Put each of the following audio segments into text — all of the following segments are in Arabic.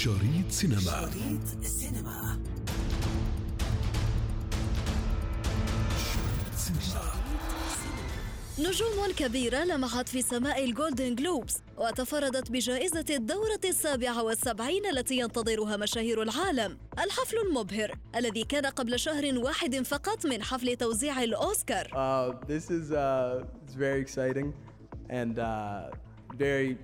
شريط سينما. نجوم كبيرة لمعت في سماء الجولدن جلوبز وتفردت بجائزة الدورة السابعة والسبعين التي ينتظرها مشاهير العالم. الحفل المبهر الذي كان قبل شهر واحد فقط من حفل توزيع الأوسكار. Uh, this is uh, it's very exciting and uh, very.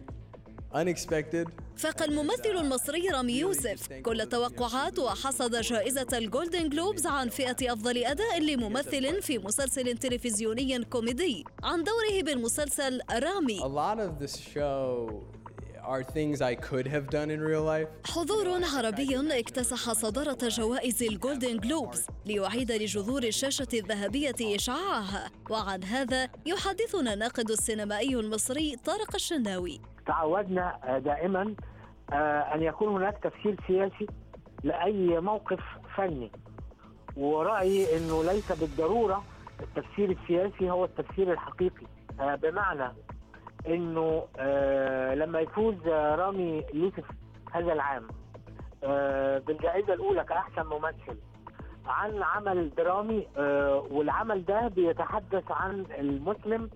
فاق الممثل المصري رامي يوسف كل التوقعات وحصد جائزة الجولدن جلوبز عن فئة أفضل أداء لممثل في مسلسل تلفزيوني كوميدي. عن دوره بالمسلسل رامي. حضور عربي اكتسح صدارة جوائز الجولدن جلوبز ليعيد لجذور الشاشة الذهبية إشعاعها. وعن هذا يحدثنا الناقد السينمائي المصري طارق الشناوي. تعودنا آه، دائما آه، أن يكون هناك تفسير سياسي لأي موقف فني. ورأيي إنه ليس بالضرورة التفسير السياسي هو التفسير الحقيقي. آه، بمعنى إنه لما يفوز رامي يوسف هذا العام بالجائزة الأولى كأحسن ممثل عن عمل درامي والعمل ده بيتحدث عن المسلم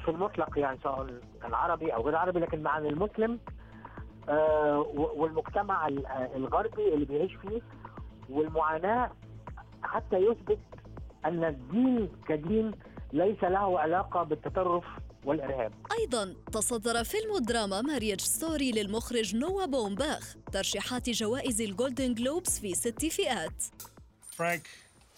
في المطلق يعني سواء كان عربي أو غير عربي لكن عن المسلم آه، والمجتمع ال- الغربي اللي بيعيش فيه والمعاناة حتى يثبت أن الدين كدين ليس له علاقة بالتطرف والإرهاب. أيضا تصدر فيلم الدراما Marriage Story للمخرج نوا بومباخ ترشيحات جوائز الجولدن جلوبز في ست فئات Frank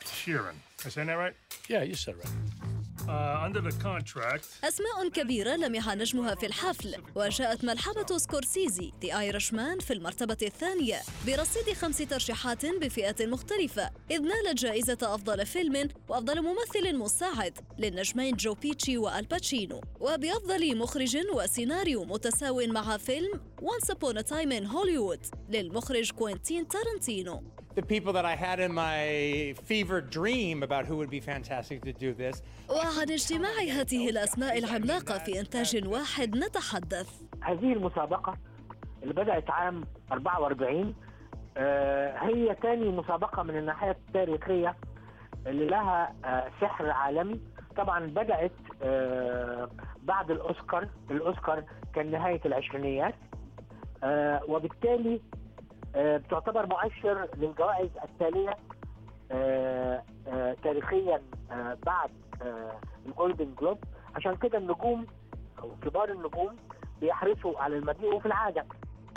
Sheeran. Am I saying that right? Yeah, you said right. Contract, أسماء كبيرة لمع نجمها في الحفل وجاءت ملحمة سكورسيزي The Irishman في المرتبة الثانية برصيد خمس ترشيحات بفئات مختلفة إذ نالت جائزة أفضل فيلم وأفضل ممثل مساعد للنجمين جو بيتشي وآل باتشينو. وبأفضل مخرج وسيناريو متساو مع فيلم Once Upon a Time in Hollywood للمخرج كوينتين تارنتينو the people that I had in my fever dream about who would be fantastic to do this. وعن اجتماع هذه الأسماء العملاقة في إنتاج واحد نتحدث. هذه المسابقة اللي بدأت عام 44 آه، هي ثاني مسابقة من الناحية التاريخية اللي لها آه، سحر عالمي. طبعا بدأت آه، بعد الأوسكار. الأوسكار كان نهاية العشرينيات وبالتالي بتعتبر مؤشر للجوائز التالية آه، آه، تاريخيا آه، بعد آه، الجولدن جلوب عشان كده النجوم أو كبار النجوم بيحرصوا على المجيء وفي العادة.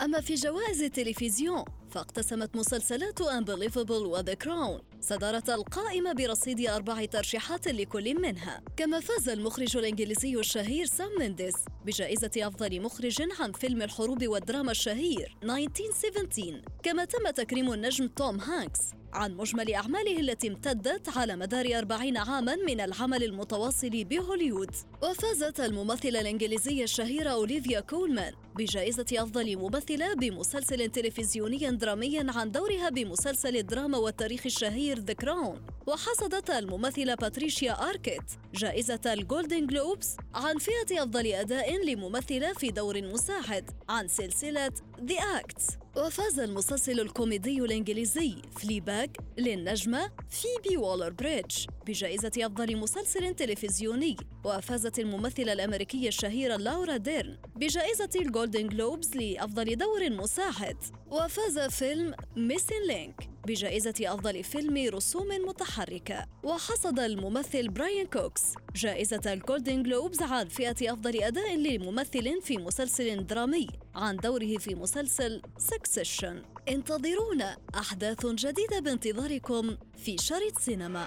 أما في جوائز التلفزيون فاقتسمت مسلسلات Unbelievable و The Crown صدارة القائمة برصيد أربع ترشيحات لكل منها. كما فاز المخرج الإنجليزي الشهير سام مينديس بجائزة أفضل مخرج عن فيلم الحروب والدراما الشهير 1917 كما تم تكريم النجم توم هانكس عن مجمل أعماله التي امتدت على مدار أربعين عاماً من العمل المتواصل بهوليوود. وفازت الممثلة الإنجليزية الشهيرة أوليفيا كولمان بجائزة أفضل ممثلة بمسلسل تلفزيوني درامي عن دورها بمسلسل الدراما والتاريخ الشهير The Crown وحصدت الممثلة باتريشيا آركيت جائزة الجولدن جلوبز عن فئة أفضل أداء لممثلة في دور مساعد عن سلسلة The Act وفاز المسلسل الكوميدي الإنجليزي Fleabag للنجمة فيبي وولر بريدج بجائزة أفضل مسلسل تلفزيوني وفازت الممثلة الأمريكية الشهيرة لورا ديرن بجائزة الجولدن جلوبز لأفضل دور مساعد. وفاز فيلم Missing Link بجائزة أفضل فيلم رسوم متحركة. وحصد الممثل براين كوكس جائزة الجولدن جلوبز عن فئة أفضل أداء لممثل في مسلسل درامي عن دوره في مسلسل Succession انتظرونا أحداث جديدة بانتظاركم في شريط سينما.